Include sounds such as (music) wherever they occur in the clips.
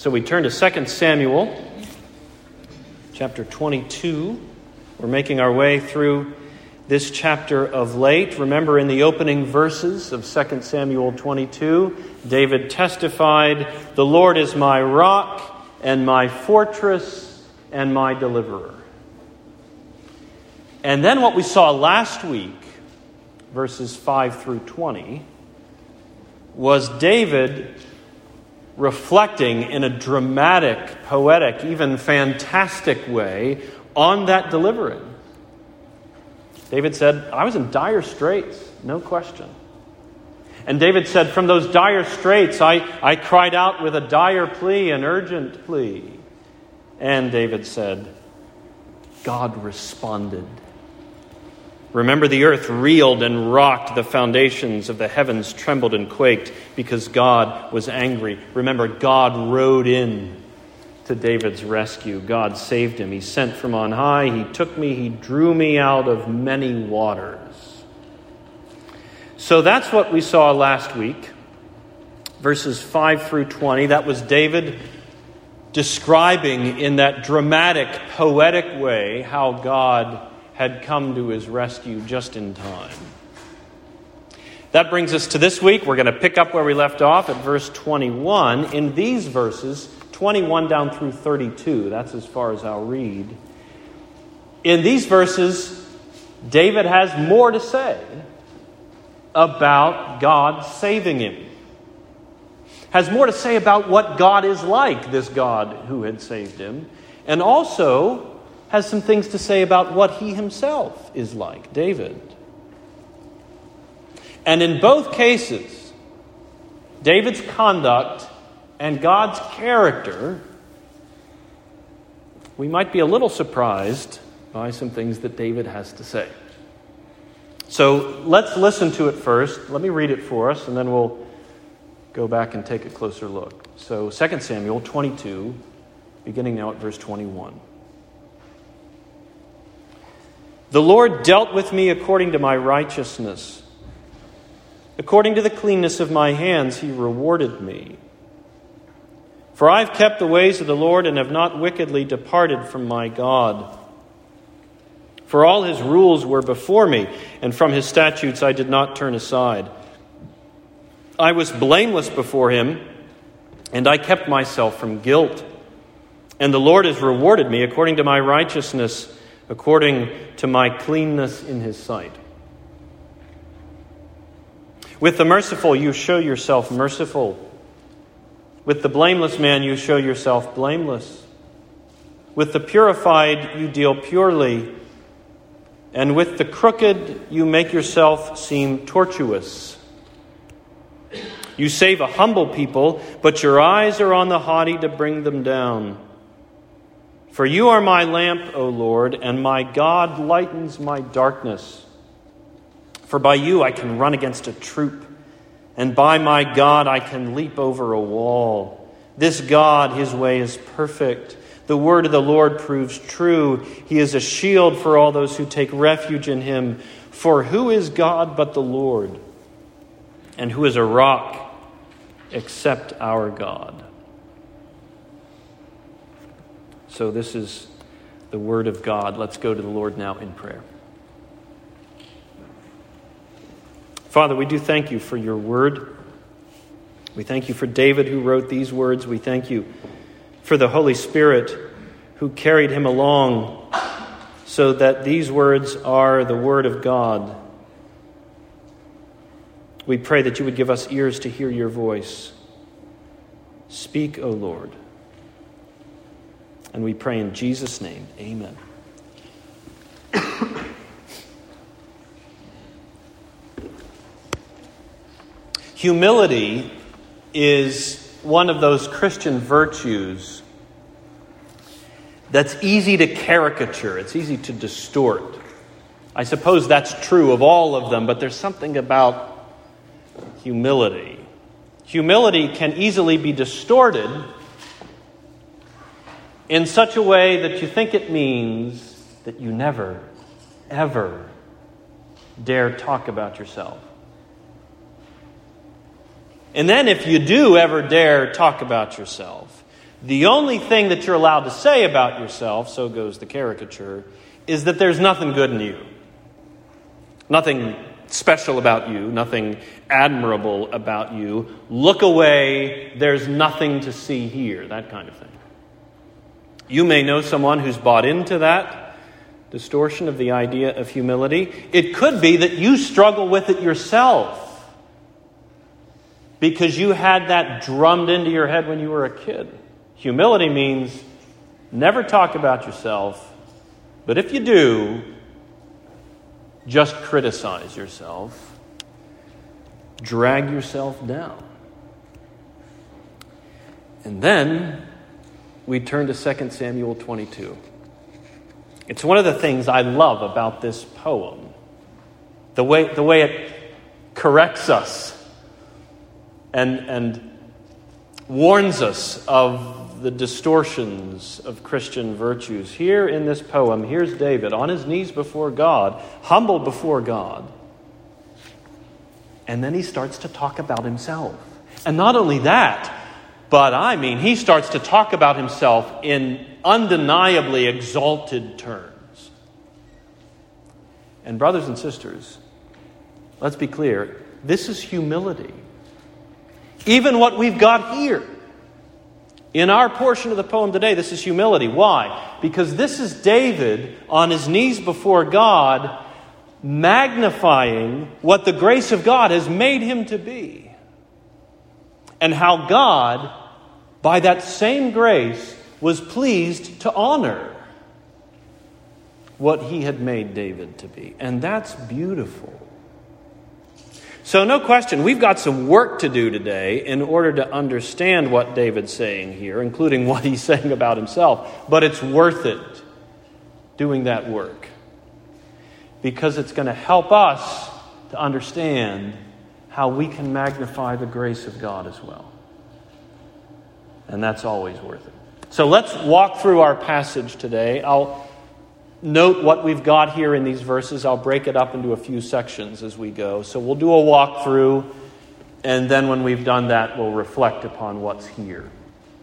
So we turn to 2 Samuel chapter 22. We're making our way through this chapter of late. Remember, in the opening verses of 2 Samuel 22, David testified, The Lord is my rock and my fortress and my deliverer. And then what we saw last week, verses 5 through 20, was David reflecting in a dramatic, poetic, even fantastic way on that delivering. David said, I was in dire straits, no question. And David said, From those dire straits, I, I cried out with a dire plea, an urgent plea. And David said, God responded. Remember, the earth reeled and rocked, the foundations of the heavens trembled and quaked because God was angry. Remember, God rode in to David's rescue. God saved him. He sent from on high. He took me. He drew me out of many waters. So that's what we saw last week, verses 5 through 20. That was David describing in that dramatic, poetic way how God had come to his rescue just in time. That brings us to this week. We're going to pick up where we left off at verse 21. In these verses, 21 down through 32, that's as far as I'll read. In these verses, David has more to say about God saving him. Has more to say about what God is like, this God who had saved him. And also has some things to say about what he himself is like, David. And in both cases, David's conduct and God's character, we might be a little surprised by some things that David has to say. So let's listen to it first. Let me read it for us, and then we'll go back and take a closer look. So 2 Samuel 22, beginning now at verse 21. The Lord dealt with me according to my righteousness. According to the cleanness of my hands, he rewarded me. For I've kept the ways of the Lord and have not wickedly departed from my God. For all his rules were before me, and from his statutes I did not turn aside. I was blameless before him, and I kept myself from guilt. And the Lord has rewarded me according to my righteousness according to my cleanness in his sight. With the merciful, you show yourself merciful. With the blameless man, you show yourself blameless. With the purified, you deal purely. And with the crooked, you make yourself seem tortuous. You save a humble people, but your eyes are on the haughty to bring them down. For you are my lamp, O Lord, and my God lightens my darkness. For by you I can run against a troop, and by my God I can leap over a wall. This God, his way is perfect. The word of the Lord proves true. He is a shield for all those who take refuge in him. For who is God but the Lord? And who is a rock except our God? So, this is the Word of God. Let's go to the Lord now in prayer. Father, we do thank you for your Word. We thank you for David who wrote these words. We thank you for the Holy Spirit who carried him along so that these words are the Word of God. We pray that you would give us ears to hear your voice. Speak, O Lord. And we pray in Jesus' name. Amen. Humility is one of those Christian virtues that's easy to caricature, it's easy to distort. I suppose that's true of all of them, but there's something about humility. Humility can easily be distorted in such a way that you think it means that you never, ever dare talk about yourself. And then, if you do ever dare talk about yourself, The only thing that you're allowed to say about yourself, so goes the caricature, is that there's nothing good in you. Nothing special about you, nothing admirable about you. Look away, there's nothing to see here, that kind of thing. You may know someone who's bought into that distortion of the idea of humility. It could be that you struggle with it yourself because you had that drummed into your head when you were a kid. Humility means never talk about yourself, but if you do, just criticize yourself, drag yourself down. And then we turn to 2 Samuel 22. It's one of the things I love about this poem. The way, the way it corrects us and, and warns us of the distortions of Christian virtues. Here in this poem, here's David on his knees before God, humble before God. And then he starts to talk about himself. And not only that, but I mean, he starts to talk about himself in undeniably exalted terms. And, brothers and sisters, let's be clear this is humility. Even what we've got here. In our portion of the poem today, this is humility. Why? Because this is David on his knees before God, magnifying what the grace of God has made him to be. And how God, by that same grace, was pleased to honor what he had made David to be. And that's beautiful. So, no question, we've got some work to do today in order to understand what David's saying here, including (laughs) what he's saying about himself. But it's worth it doing that work because it's going to help us to understand how we can magnify the grace of God as well. And that's always worth it. So let's walk through our passage today. I'll note what we've got here in these verses. I'll break it up into a few sections as we go. So we'll do a walk through, and then when we've done that, we'll reflect upon what's here.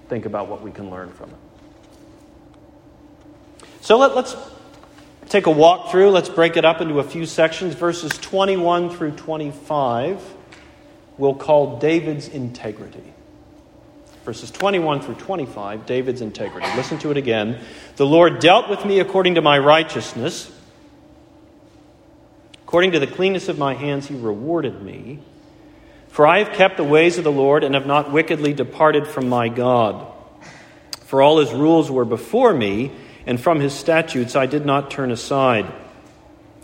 Think about what we can learn from it. So let, us take a walk through. Let's break it up into a few sections. Verses 21 through 25 we'll call David's integrity verses 21 through 25, David's integrity. Listen to it again. The Lord dealt with me according to my righteousness. According to the cleanness of my hands, he rewarded me. For I have kept the ways of the Lord and have not wickedly departed from my God. For all his rules were before me, and from his statutes I did not turn aside.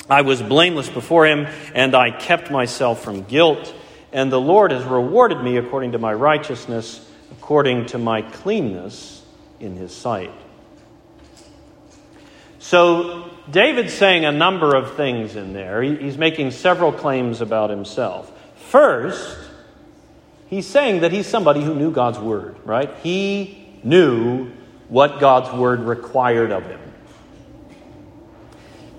I was blameless before him, and I kept myself from guilt. And the Lord has rewarded me according to my righteousness according to my cleanness in his sight. So, David's saying a number of things in there. He's making several claims about himself. First, he's saying that he's somebody who knew God's word, right? He knew what God's word required of him.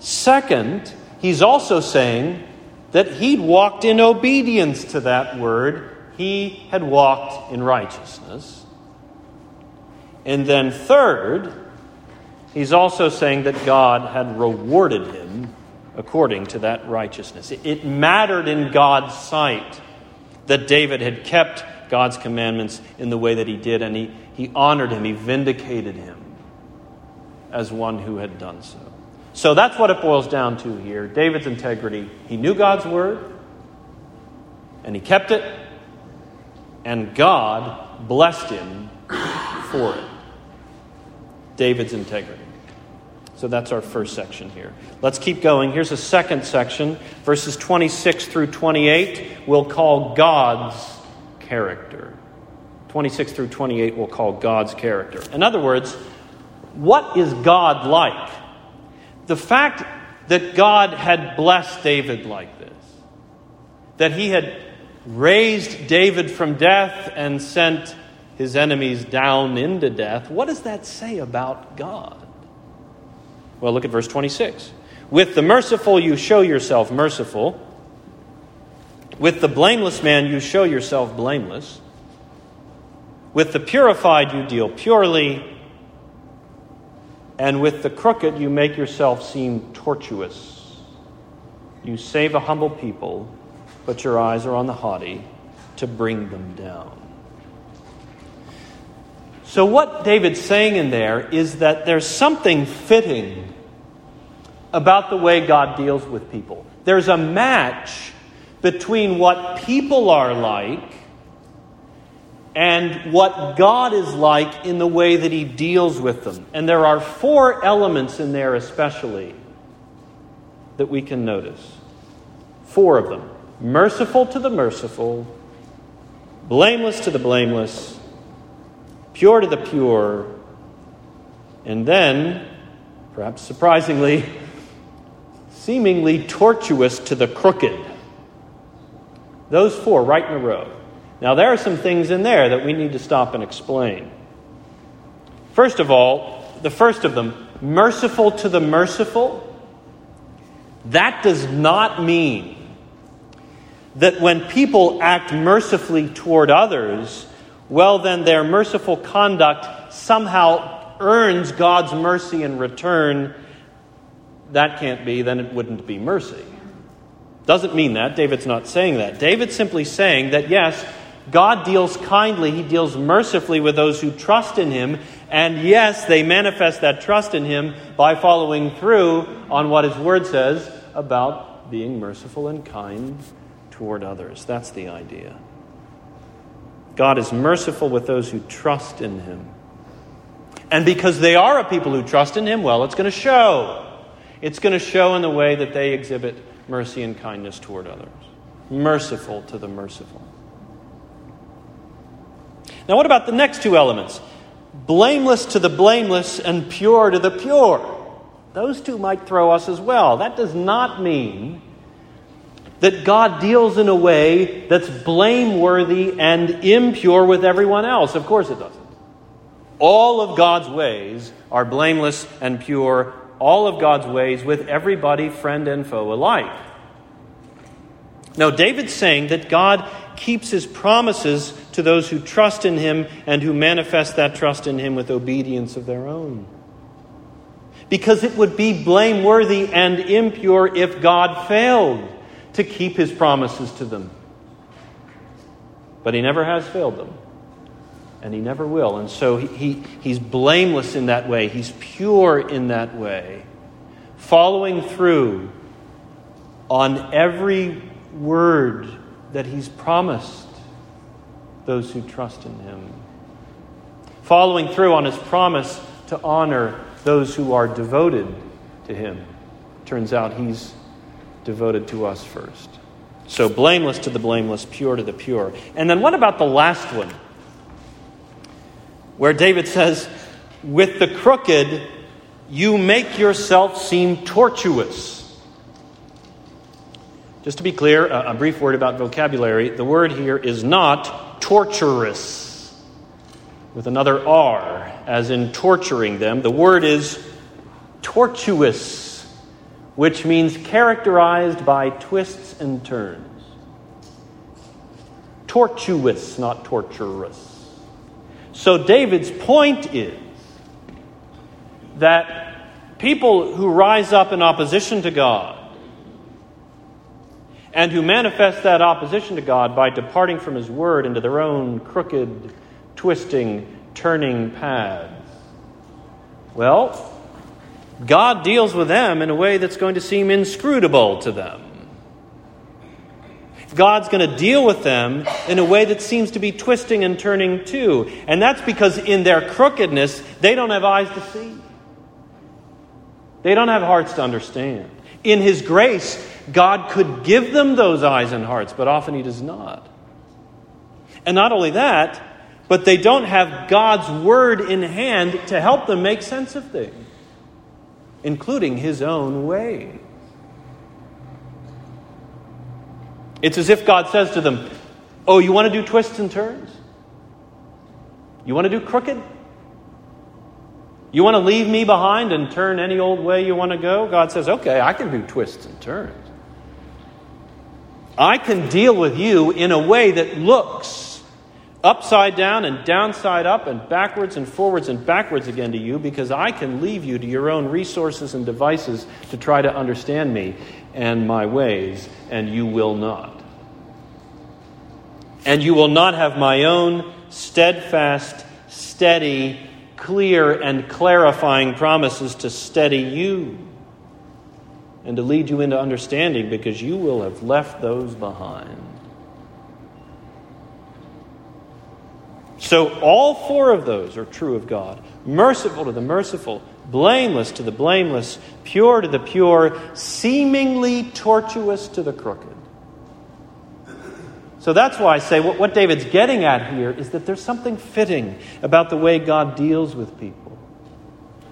Second, he's also saying that he'd walked in obedience to that word he had walked in righteousness. And then, third, he's also saying that God had rewarded him according to that righteousness. It mattered in God's sight that David had kept God's commandments in the way that he did, and he, he honored him, he vindicated him as one who had done so. So that's what it boils down to here David's integrity. He knew God's word, and he kept it, and God blessed him for it. David's integrity. So that's our first section here. Let's keep going. Here's a second section, verses 26 through 28, we'll call God's character. 26 through 28 we'll call God's character. In other words, what is God like? The fact that God had blessed David like this, that he had raised David from death and sent his enemies down into death, what does that say about God? Well, look at verse 26. With the merciful, you show yourself merciful. With the blameless man, you show yourself blameless. With the purified, you deal purely, and with the crooked, you make yourself seem tortuous. You save a humble people, but your eyes are on the haughty to bring them down. So, what David's saying in there is that there's something fitting about the way God deals with people. There's a match between what people are like and what God is like in the way that He deals with them. And there are four elements in there, especially, that we can notice. Four of them merciful to the merciful, blameless to the blameless, pure to the pure, and then, perhaps surprisingly, seemingly tortuous to the crooked. Those four right in a row. Now, there are some things in there that we need to stop and explain. First of all, the first of them, merciful to the merciful, that does not mean that when people act mercifully toward others, well, then their merciful conduct somehow earns God's mercy in return. That can't be, then it wouldn't be mercy. Doesn't mean that. David's not saying that. David's simply saying that, yes, God deals kindly, He deals mercifully with those who trust in Him, and yes, they manifest that trust in Him by following through on what His Word says about being merciful and kind toward others. That's the idea. God is merciful with those who trust in Him. And because they are a people who trust in Him, well, it's going to show. It's going to show in the way that they exhibit mercy and kindness toward others. Merciful to the merciful. Now, what about the next two elements? Blameless to the blameless and pure to the pure. Those two might throw us as well. That does not mean that God deals in a way that's blameworthy and impure with everyone else. Of course, it doesn't. All of God's ways are blameless and pure, all of God's ways with everybody, friend and foe alike. Now, David's saying that God keeps his promises to those who trust in him and who manifest that trust in him with obedience of their own. Because it would be blameworthy and impure if God failed to keep his promises to them. But he never has failed them. And he never will. And so he, he, he's blameless in that way, he's pure in that way, following through on every word that he's promised those who trust in him. Following through on his promise to honor those who are devoted to him. Turns out he's devoted to us first. So, blameless to the blameless, pure to the pure. And then, what about the last one? Where David says, With the crooked, you make yourself seem tortuous. Just to be clear, a, brief word about vocabulary. The word here is not torturous, with another R, as in torturing them. The word is tortuous which means characterized by twists and turns. Tortuous, not torturous. So David's point is that people who rise up in opposition to God and who manifest that opposition to God by departing from His Word into their own crooked, twisting, turning paths, well, God deals with them in a way that's going to seem inscrutable to them. God's going to deal with them in a way that seems to be twisting and turning too. And that's because in their crookedness, they don't have eyes to see. They don't have hearts to understand. In His grace, God could give them those eyes and hearts, but often He does not. And not only that, but they don't have God's Word in hand to help them make sense of things including his own way. It's as if God says to them, Oh, you want to do twists and turns? You want to do crooked? You want to leave me behind and turn any old way you want to go? God says, Okay, I can do twists and turns. I can deal with you in a way that looks upside down and downside up and backwards and forwards and backwards again to you because I can leave you to your own resources and devices to try to understand me and my ways, and you will not. And you will not have my own steadfast, steady, clear, and clarifying promises to steady you and to lead you into understanding because you will have left those behind. So, all four of those are true of God merciful to the merciful, blameless to the blameless, pure to the pure, seemingly tortuous to the crooked. So that's why I say what, what, David's getting at here is that there's something fitting about the way God deals with people.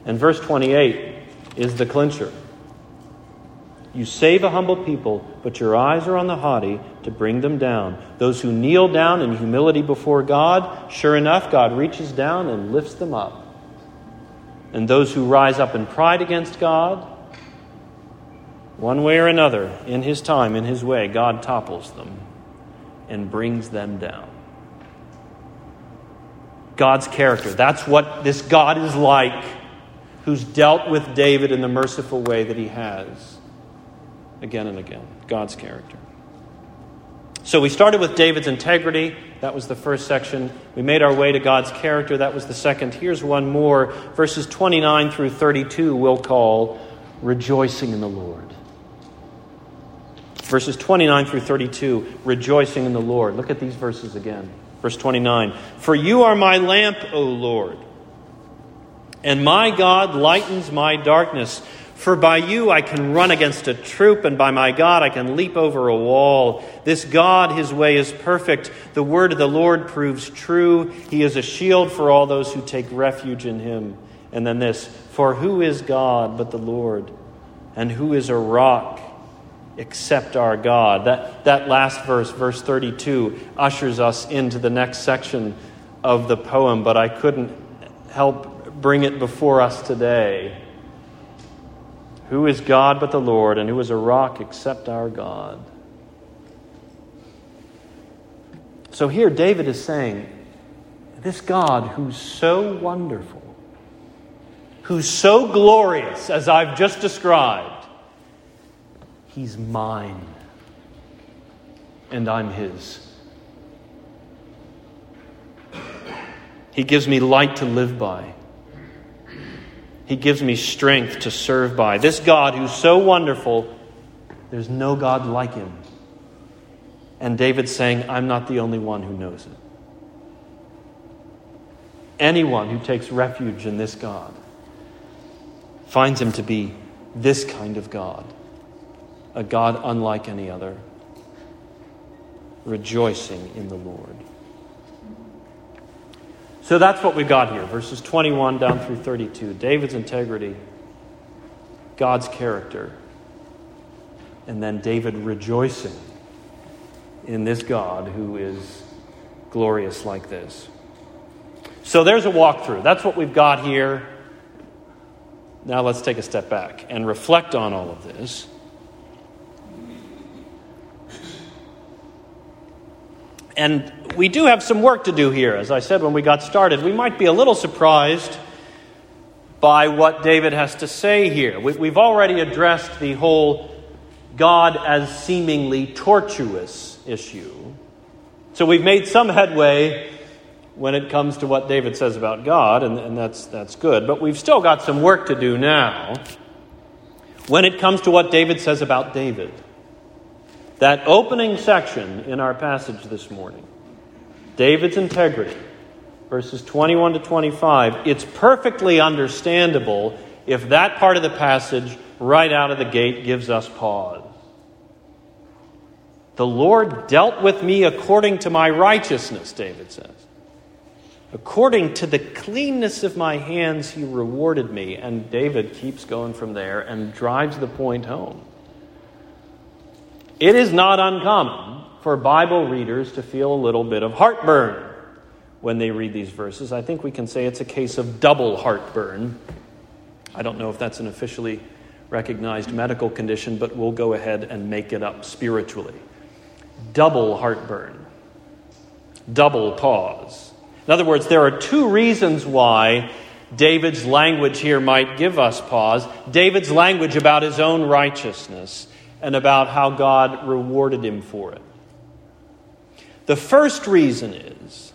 And verse 28 is the clincher. You save a humble people, but your eyes are on the haughty to bring them down. Those who kneel down in humility before God, sure enough, God reaches down and lifts them up. And those who rise up in pride against God, one way or another, in His time, in His way, God topples them and brings them down. God's character. That's what this God is like, who's dealt with David in the merciful way that He has again and again. God's character. So we started with David's integrity. That was the first section. We made our way to God's character. That was the second. Here's one more. Verses 29 through 32 we'll call rejoicing in the Lord. Verses 29 through 32, rejoicing in the Lord. Look at these verses again. Verse 29 For you are my lamp, O Lord, and my God lightens my darkness. For by you I can run against a troop, and by my God I can leap over a wall. This God, his way is perfect. The word of the Lord proves true. He is a shield for all those who take refuge in him. And then this For who is God but the Lord? And who is a rock except our God? That, that last verse, verse 32, ushers us into the next section of the poem, but I couldn't help bring it before us today. Who is God but the Lord, and who is a rock except our God? So here David is saying, This God who's so wonderful, who's so glorious, as I've just described, he's mine, and I'm his. He gives me light to live by. He gives me strength to serve by. This God who's so wonderful, there's no God like him. And David's saying, I'm not the only one who knows it. Anyone who takes refuge in this God finds him to be this kind of God, a God unlike any other, rejoicing in the Lord. So that's what we got here, verses 21 down through 32. David's integrity, God's character, and then David rejoicing in this God who is glorious like this. So there's a walkthrough. That's what we've got here. Now let's take a step back and reflect on all of this. And we do have some work to do here. As I said when we got started, we might be a little surprised by what David has to say here. We, have already addressed the whole God as seemingly tortuous issue. So we've made some headway when it comes to what David says about God, and, and that's, that's good. But we've still got some work to do now when it comes to what David says about David. That opening section in our passage this morning, David's integrity, verses 21 to 25, it's perfectly understandable if that part of the passage right out of the gate gives us pause. The Lord dealt with me according to my righteousness, David says. According to the cleanness of my hands, he rewarded me. And David keeps going from there and drives the point home. It is not uncommon for Bible readers to feel a little bit of heartburn when they read these verses. I think we can say it's a case of double heartburn. I don't know if that's an officially recognized medical condition, but we'll go ahead and make it up spiritually. Double heartburn. double pause. In other words, there are two reasons why David's language here might give us pause. David's language about his own righteousness and about how God rewarded him for it. The first reason is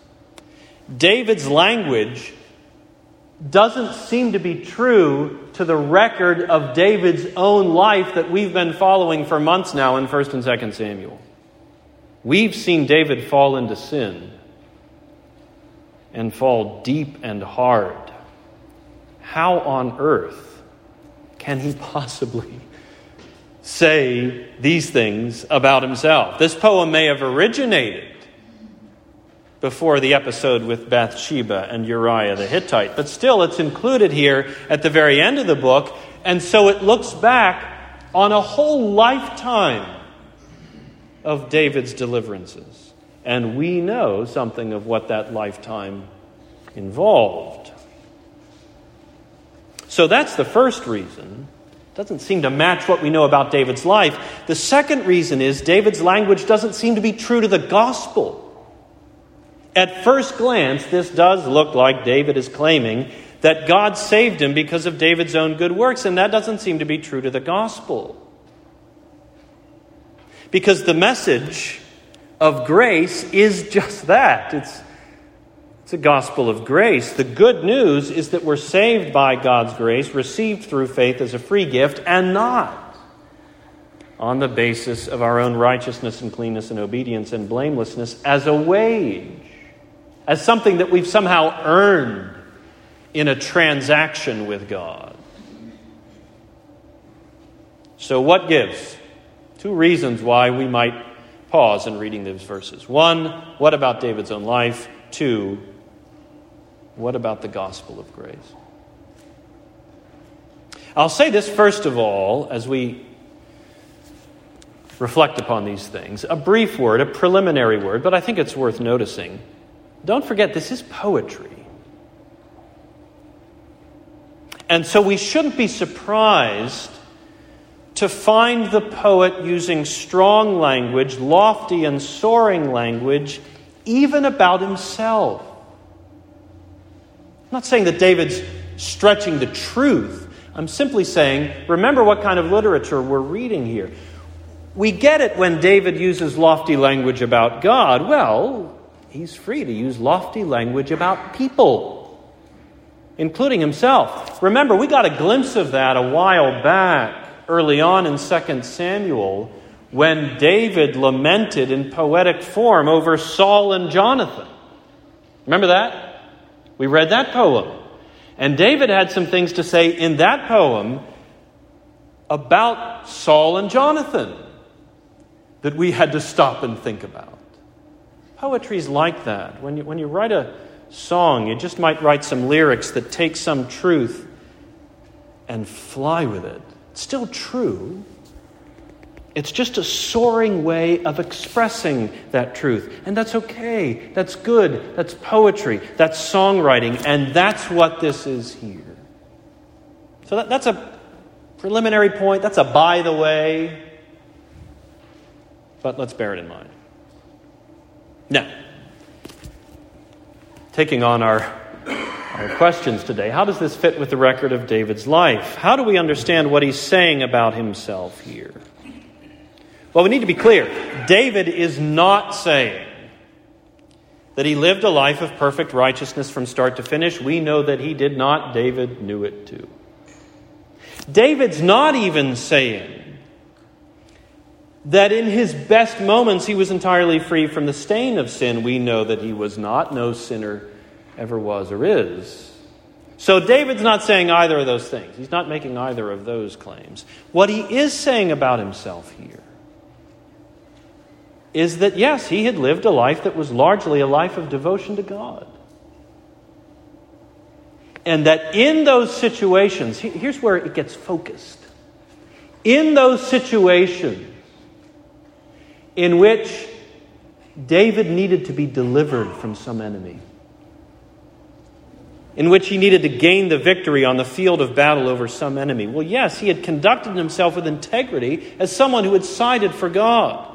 David's language doesn't seem to be true to the record of David's own life that we've been following for months now in 1st and 2nd Samuel. We've seen David fall into sin and fall deep and hard. How on earth can he (laughs) possibly say these things about himself? This poem may have originated before the episode with Bathsheba and Uriah the Hittite. But still, it's included here at the very end of the book, and so it looks back on a whole lifetime of David's deliverances. And we know something of what that lifetime involved. So that's the first reason. Doesn't seem to match what we know about David's life. The second reason is David's language doesn't seem to be true to the gospel. At first glance, this does look like David is claiming that God saved him because of David's own good works, and that doesn't seem to be true to the gospel. Because the message of grace is just that it's, it's a gospel of grace. The good news is that we're saved by God's grace, received through faith as a free gift, and not on the basis of our own righteousness and cleanness and obedience and blamelessness as a wage as something that we've somehow earned in a transaction with God. So, what gives? Two reasons why we might pause in reading these verses. One, what about David's own life? Two, what about the gospel of grace? I'll say this first of all as we reflect upon these things. A brief word, a preliminary word, but I think it's worth noticing. Don't forget, this is poetry. And so we shouldn't be surprised to find the poet using strong language, lofty and soaring language, even about himself. I'm not saying that David's stretching the truth. I'm simply saying, remember what kind of literature we're reading here. We get it when David uses lofty language about God. Well, he's free to use lofty language about people, including himself. Remember, we got a glimpse of that a while back, early on in 2 Samuel, when David lamented in poetic form over Saul and Jonathan. Remember that? We read that poem. And David had some things to say in that poem about Saul and Jonathan that we had to stop and think about. Poetry's like that. When you, when you write a song, you just might write some lyrics that take some truth and fly with it. It's still true. It's just a soaring way of expressing that truth. And that's okay. That's good. That's poetry. That's songwriting. And that's what this is here. So that, that's a preliminary point. That's a by the way. But let's bear it in mind. Now, taking on our, our questions today, how does this fit with the record of David's life? How do we understand what he's saying about himself here? Well, we need to be clear. David is not saying that he lived a life of perfect righteousness from start to finish. We know that he did not. David knew it too. David's not even saying that in his best moments he was entirely free from the stain of sin. We know that he was not. No sinner ever was or is. So David's not saying either of those things. He's not making either of those claims. What he is saying about himself here is that, yes, he had lived a life that was largely a life of devotion to God. And that in those situations, here's where it gets focused. In those situations, in which David needed to be delivered from some enemy, in which he needed to gain the victory on the field of battle over some enemy. Well, yes, he had conducted himself with integrity as someone who had sided for God.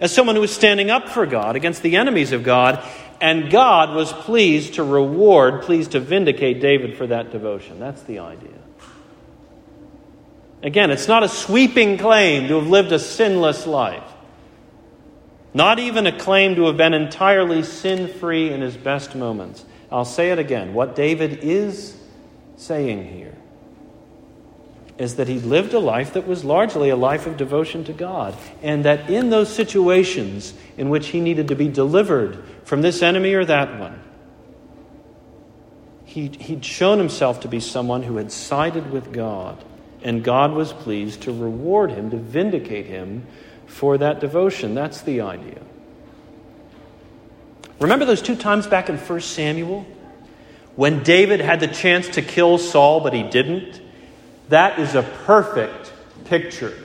As someone who was standing up for God against the enemies of God, and God was pleased to reward, pleased to vindicate David for that devotion. That's the idea. Again, it's not a sweeping claim to have lived a sinless life. Not even a claim to have been entirely sin free in his best moments. I'll say it again. What David is saying here is that he lived a life that was largely a life of devotion to God, and that in those situations in which he needed to be delivered from this enemy or that one, he, he'd shown himself to be someone who had sided with God, and God was pleased to reward him, to vindicate him for that devotion. That's the idea. Remember those two times back in 1 Samuel when David had the chance to kill Saul, but he didn't? That is a perfect picture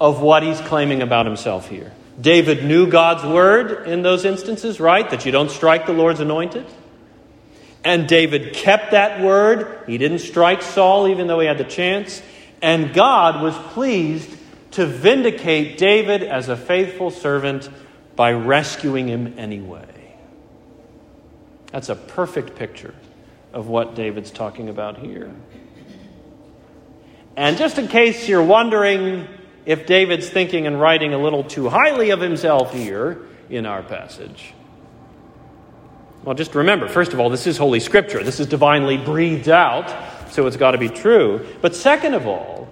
of what he's claiming about himself here. David knew God's word in those instances, right? That you don't strike the Lord's anointed. And David kept that word. He didn't strike Saul even though he had the chance. And God was pleased to vindicate David as a faithful servant by rescuing him anyway. That's a perfect picture of what David's talking about here. And just in case you're wondering if David's thinking and writing a little too highly of himself here in our passage, well, just remember, first of all, this is Holy Scripture. This is divinely breathed out, so it's got to be true. But second of all,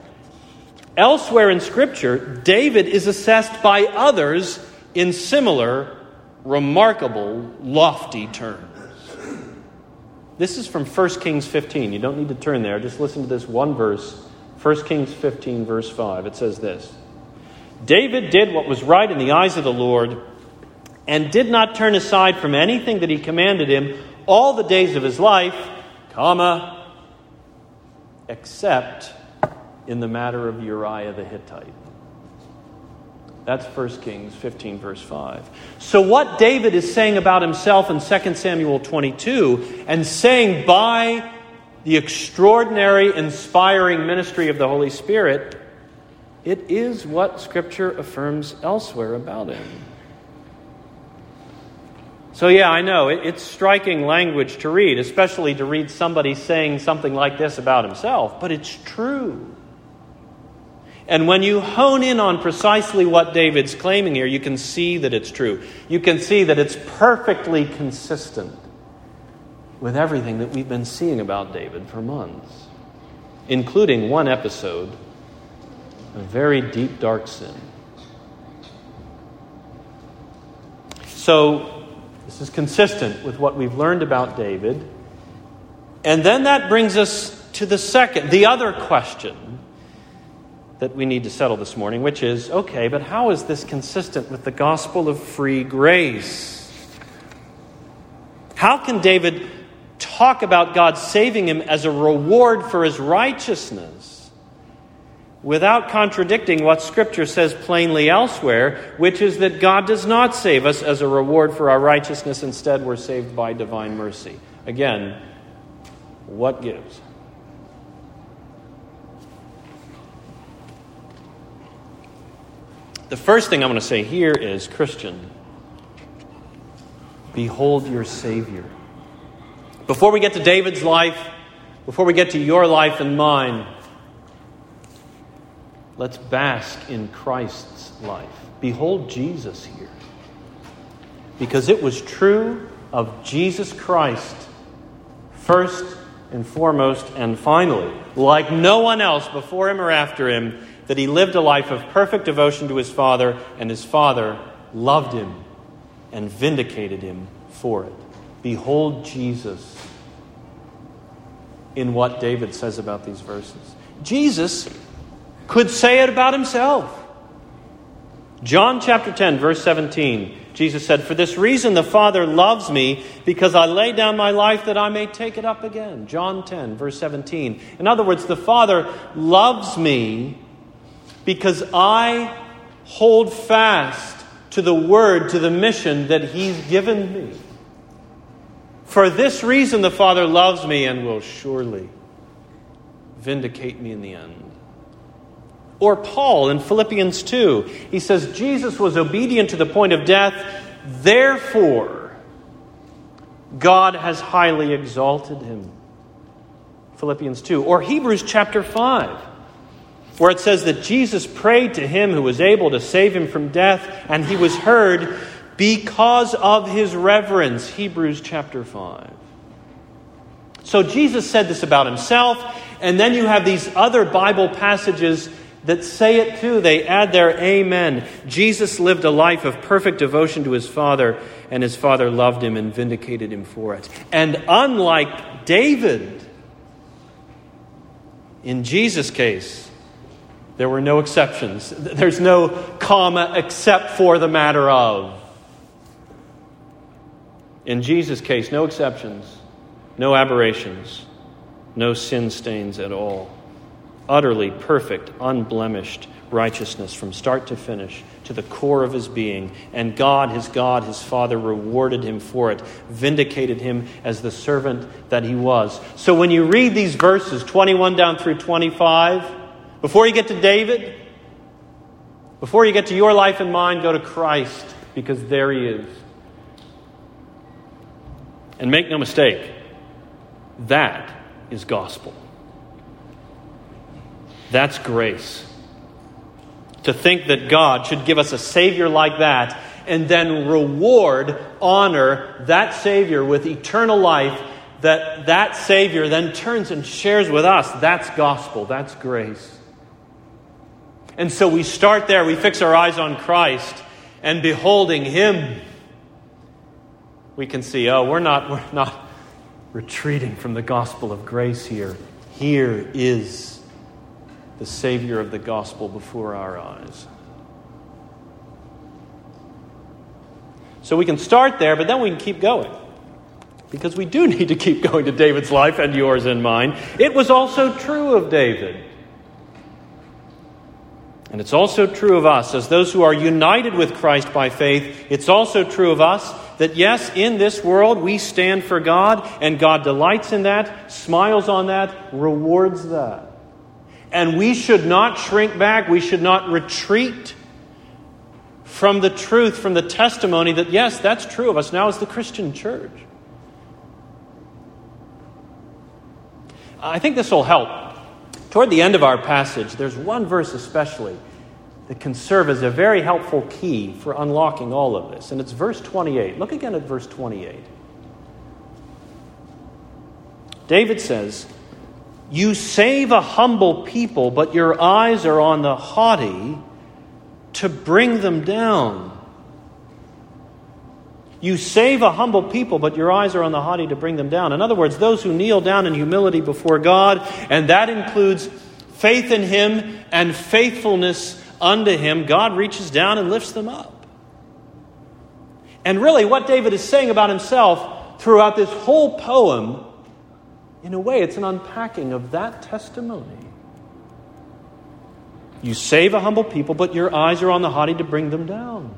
elsewhere in Scripture, David is assessed by others in similar, remarkable, lofty terms. This is from 1 Kings 15. You don't need to turn there. Just listen to this one verse 1 Kings 15, verse 5. It says this David did what was right in the eyes of the Lord and did not turn aside from anything that he commanded him all the days of his life, comma, except in the matter of Uriah the Hittite. That's 1 Kings 15, verse 5. So, what David is saying about himself in 2 Samuel 22 and saying by the extraordinary, inspiring ministry of the Holy Spirit, it is what Scripture affirms elsewhere about him. So, yeah, I know it's striking language to read, especially to read somebody saying something like this about himself, but it's true. And when you hone in on precisely what David's claiming here, you can see that it's true. You can see that it's perfectly consistent with everything that we've been seeing about David for months, including one episode of very deep, dark sin. So, this is consistent with what we've learned about David. And then that brings us to the second, the other question that we need to settle this morning, which is okay, but how is this consistent with the gospel of free grace? How can David talk about God saving him as a reward for his righteousness without contradicting what Scripture says plainly elsewhere, which is that God does not save us as a reward for our righteousness. Instead, we're saved by divine mercy. Again, what gives? The first thing I'm going to say here is Christian, behold your Savior. Before we get to David's life, before we get to your life and mine, let's bask in Christ's life. Behold Jesus here. Because it was true of Jesus Christ, first and foremost and finally, like no one else before him or after him, that he lived a life of perfect devotion to his Father, and his Father loved him and vindicated him for it. Behold Jesus in what David says about these verses. Jesus could say it about himself. John chapter 10, verse 17, Jesus said, For this reason the Father loves me, because I lay down my life that I may take it up again. John 10, verse 17. In other words, the Father loves me because I hold fast to the word, to the mission that He's given me. For this reason, the Father loves me and will surely vindicate me in the end. Or Paul in Philippians 2, he says, Jesus was obedient to the point of death, therefore, God has highly exalted him. Philippians 2. Or Hebrews chapter 5, where it says that Jesus prayed to him who was able to save him from death, and he was heard because of his reverence. Hebrews chapter 5. So Jesus said this about himself, and then you have these other Bible passages that say it too. They add their amen. Jesus lived a life of perfect devotion to his Father, and his Father loved him and vindicated him for it. And unlike David, in Jesus' case, there were no exceptions. There's no comma except for the matter of. In Jesus' case, no exceptions, no aberrations, no sin stains at all. Utterly perfect, unblemished righteousness from start to finish to the core of his being. And God, his God, his Father, rewarded him for it, vindicated him as the servant that he was. So when you read these verses, 21 down through 25, before you get to David, before you get to your life and mine, go to Christ, because there he is. And make no mistake, that is gospel. That's grace. To think that God should give us a Savior like that and then reward, honor that Savior with eternal life, that that Savior then turns and shares with us. That's gospel. That's grace. And so we start there. We fix our eyes on Christ and beholding Him, we can see, oh, we're not, we're not retreating from the gospel of grace here. Here is the Savior of the gospel before our eyes. So we can start there, but then we can keep going. Because we do (laughs) need to keep going to David's life and yours and mine. It was also true of David. And it's also true of us, as those who are united with Christ by faith, it's also true of us that yes, in this world we stand for God, and God delights in that, smiles on that, rewards that. And we should not shrink back, we should not retreat from the truth, from the testimony that, yes, that's true of us now as the Christian church. I think this will help. Toward the end of our passage, there's one verse especially that can serve as a very helpful key for unlocking all of this, and it's verse 28. Look again at verse 28. David says, you save a humble people, but your eyes are on the haughty to bring them down. You save a humble people, but your eyes are on the haughty to bring them down. In other words, those who kneel down in humility before God, and that includes faith in Him and faithfulness unto Him, God reaches down and lifts them up. And really, what David is saying about himself throughout this whole poem in a way, it's an unpacking of that testimony. You save a humble people, but your eyes are on the haughty to bring them down.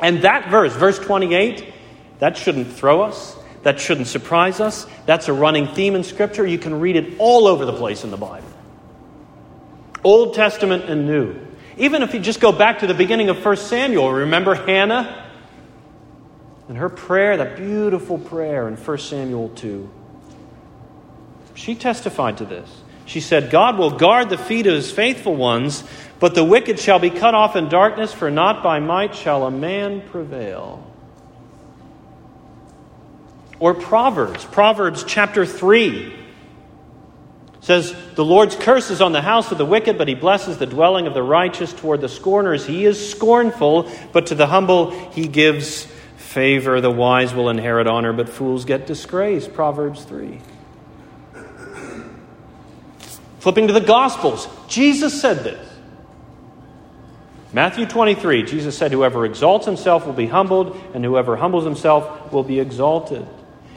And that verse, verse 28, that shouldn't throw us. That shouldn't surprise us. That's a running theme in Scripture. You can read it all over the place in the Bible Old Testament and New. Even if you just go back to the beginning of 1 Samuel, remember Hannah and her prayer, that beautiful prayer in 1 Samuel 2. She testified to this. She said, God will guard the feet of his faithful ones, but the wicked shall be cut off in darkness, for not by might shall a man prevail. Or Proverbs, Proverbs chapter 3 says, The Lord's curse is on the house of the wicked, but he blesses the dwelling of the righteous toward the scorners. He is scornful, but to the humble he gives favor. The wise will inherit honor, but fools get disgrace. Proverbs 3. Flipping to the Gospels, Jesus said this. Matthew 23, Jesus said, Whoever exalts himself will be humbled, and whoever humbles himself will be exalted.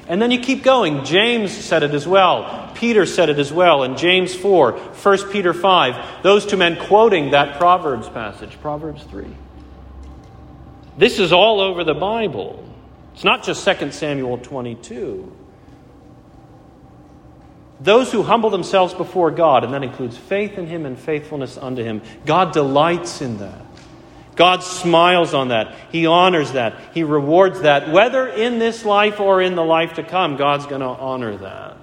And then you keep going. James said it as well. Peter said it as well in James 4, 1 Peter 5. Those two men quoting that Proverbs passage, Proverbs 3. This is all over the Bible. It's not just 2 Samuel 22. Those who humble themselves before God, and that includes faith in Him and faithfulness unto Him, God delights in that. God smiles on that. He honors that. He rewards that. Whether in this life or in the life to come, God's going to honor that.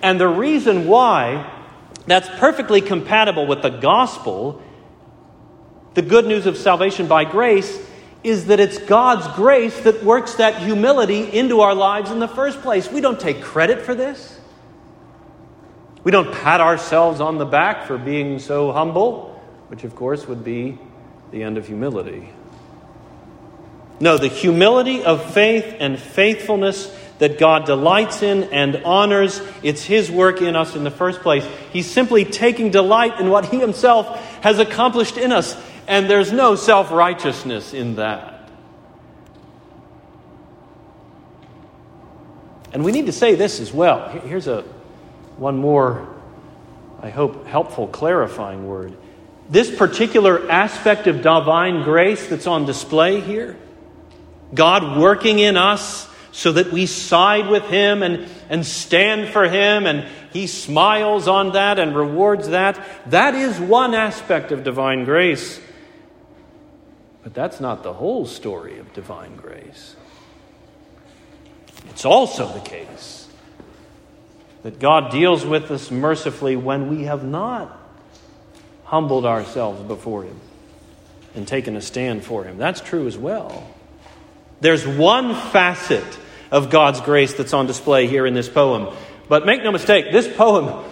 And the reason why that's perfectly compatible with the gospel, the good news of salvation by grace, is that it's God's grace that works that humility into our lives in the first place. We don't take credit for this. We don't pat ourselves on the back for being so humble which of course would be the end of humility. No, the humility of faith and faithfulness that God delights in and honors, it's His work in us in the first place. He's simply taking delight in what He Himself has accomplished in us, and there's no self righteousness in that. And we need to say this as well. Here's a one more, I hope, helpful clarifying word this particular aspect of divine grace that's on display here, God working in us so that we side with Him and, and stand for Him, and He smiles on that and rewards that, that is one aspect of divine grace. But that's not the whole story of divine grace. It's also the case that God deals with us mercifully when we have not humbled ourselves before Him and taken a stand for Him. That's true as well. There's one facet of God's grace that's on display here in this poem. But make no mistake, this poem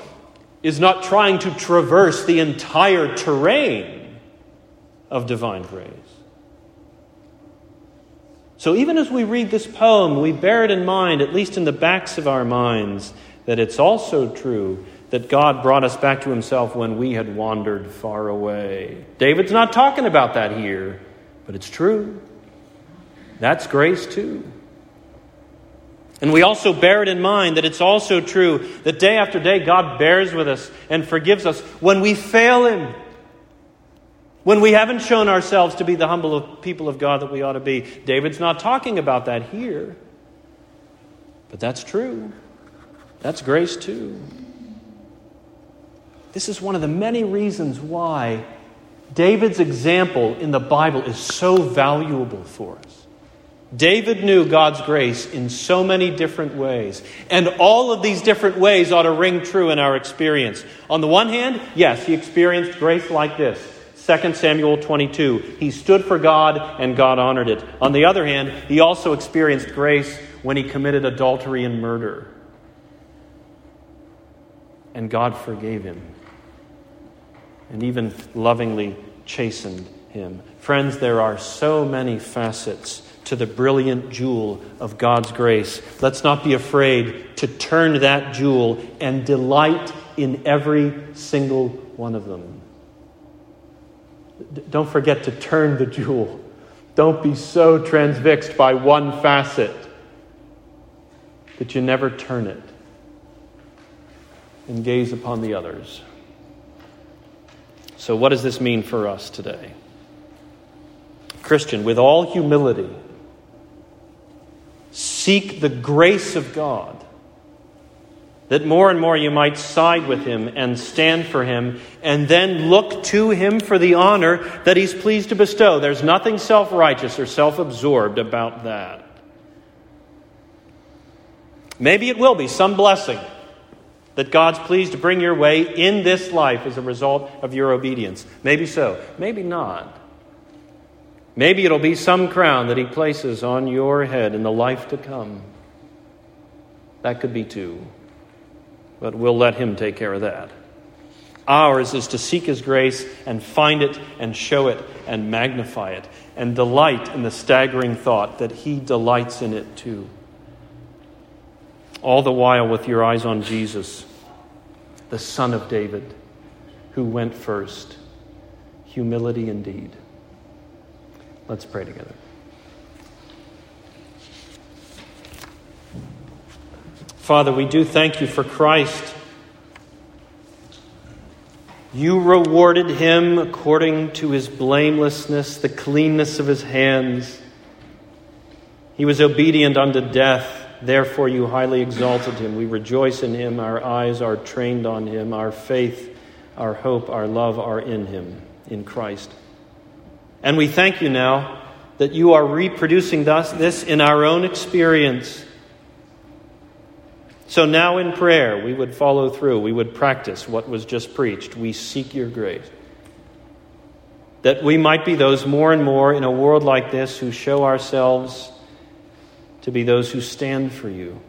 is not trying to traverse the entire terrain of divine grace. So even as we read this poem, we bear it in mind, at least in the backs of our minds, that it's also true that God brought us back to himself when we had wandered far away. David's not talking about that here, but it's true. That's grace too. And we also bear it in mind that it's also true that day after day God bears with us and forgives us when we fail Him. When we haven't shown ourselves to be the humble people of God that we ought to be. David's not talking about that here. But that's true. That's grace too. This is one of the many reasons why David's example in the Bible is so valuable for us. David knew God's grace in so many different ways. And all of these different ways ought to ring true in our experience. On the one hand, yes, he experienced grace like this 2 Samuel 22. He stood for God and God honored it. On the other hand, he also experienced grace when he committed adultery and murder. And God forgave him and even lovingly chastened him. Friends, there are so many facets to the brilliant jewel of God's grace. Let's not be afraid to turn that jewel and delight in every single one of them. Don't forget to turn the jewel. Don't be so transfixed by one facet that you never turn it and gaze upon the others. So, what does this mean for us today? Christian, with all humility, seek the grace of God that more and more you might side with him and stand for him, and then look to him for the honor that he's pleased to bestow. There's nothing self righteous or self absorbed about that. Maybe it will be some blessing that God's pleased to bring your way in this life as a result of your obedience. Maybe so, maybe not. Maybe it'll be some crown that He places on your head in the life to come. That could be too. But we'll let Him take care of that. Ours is to seek His grace and find it and show it and magnify it and delight in the staggering thought that He delights in it too all the while with your eyes on Jesus, the Son of David, who went first. Humility indeed. Let's pray together. Father, we do thank you for Christ. You rewarded him according to his blamelessness, the cleanness of his hands. He was obedient unto death therefore you highly exalted him. We rejoice in him. Our eyes are trained on him. Our faith, our hope, our love are in him, in Christ. And we thank you now that you are reproducing this in our own experience. So now in prayer, we would follow through. We would practice what was just preached. We seek your grace that we might be those more and more in a world like this who show ourselves to be those who stand for you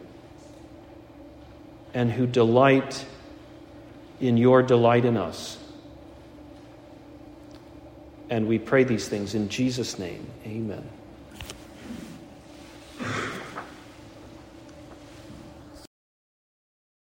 and who delight in your delight in us. And we pray these things in Jesus' name. Amen.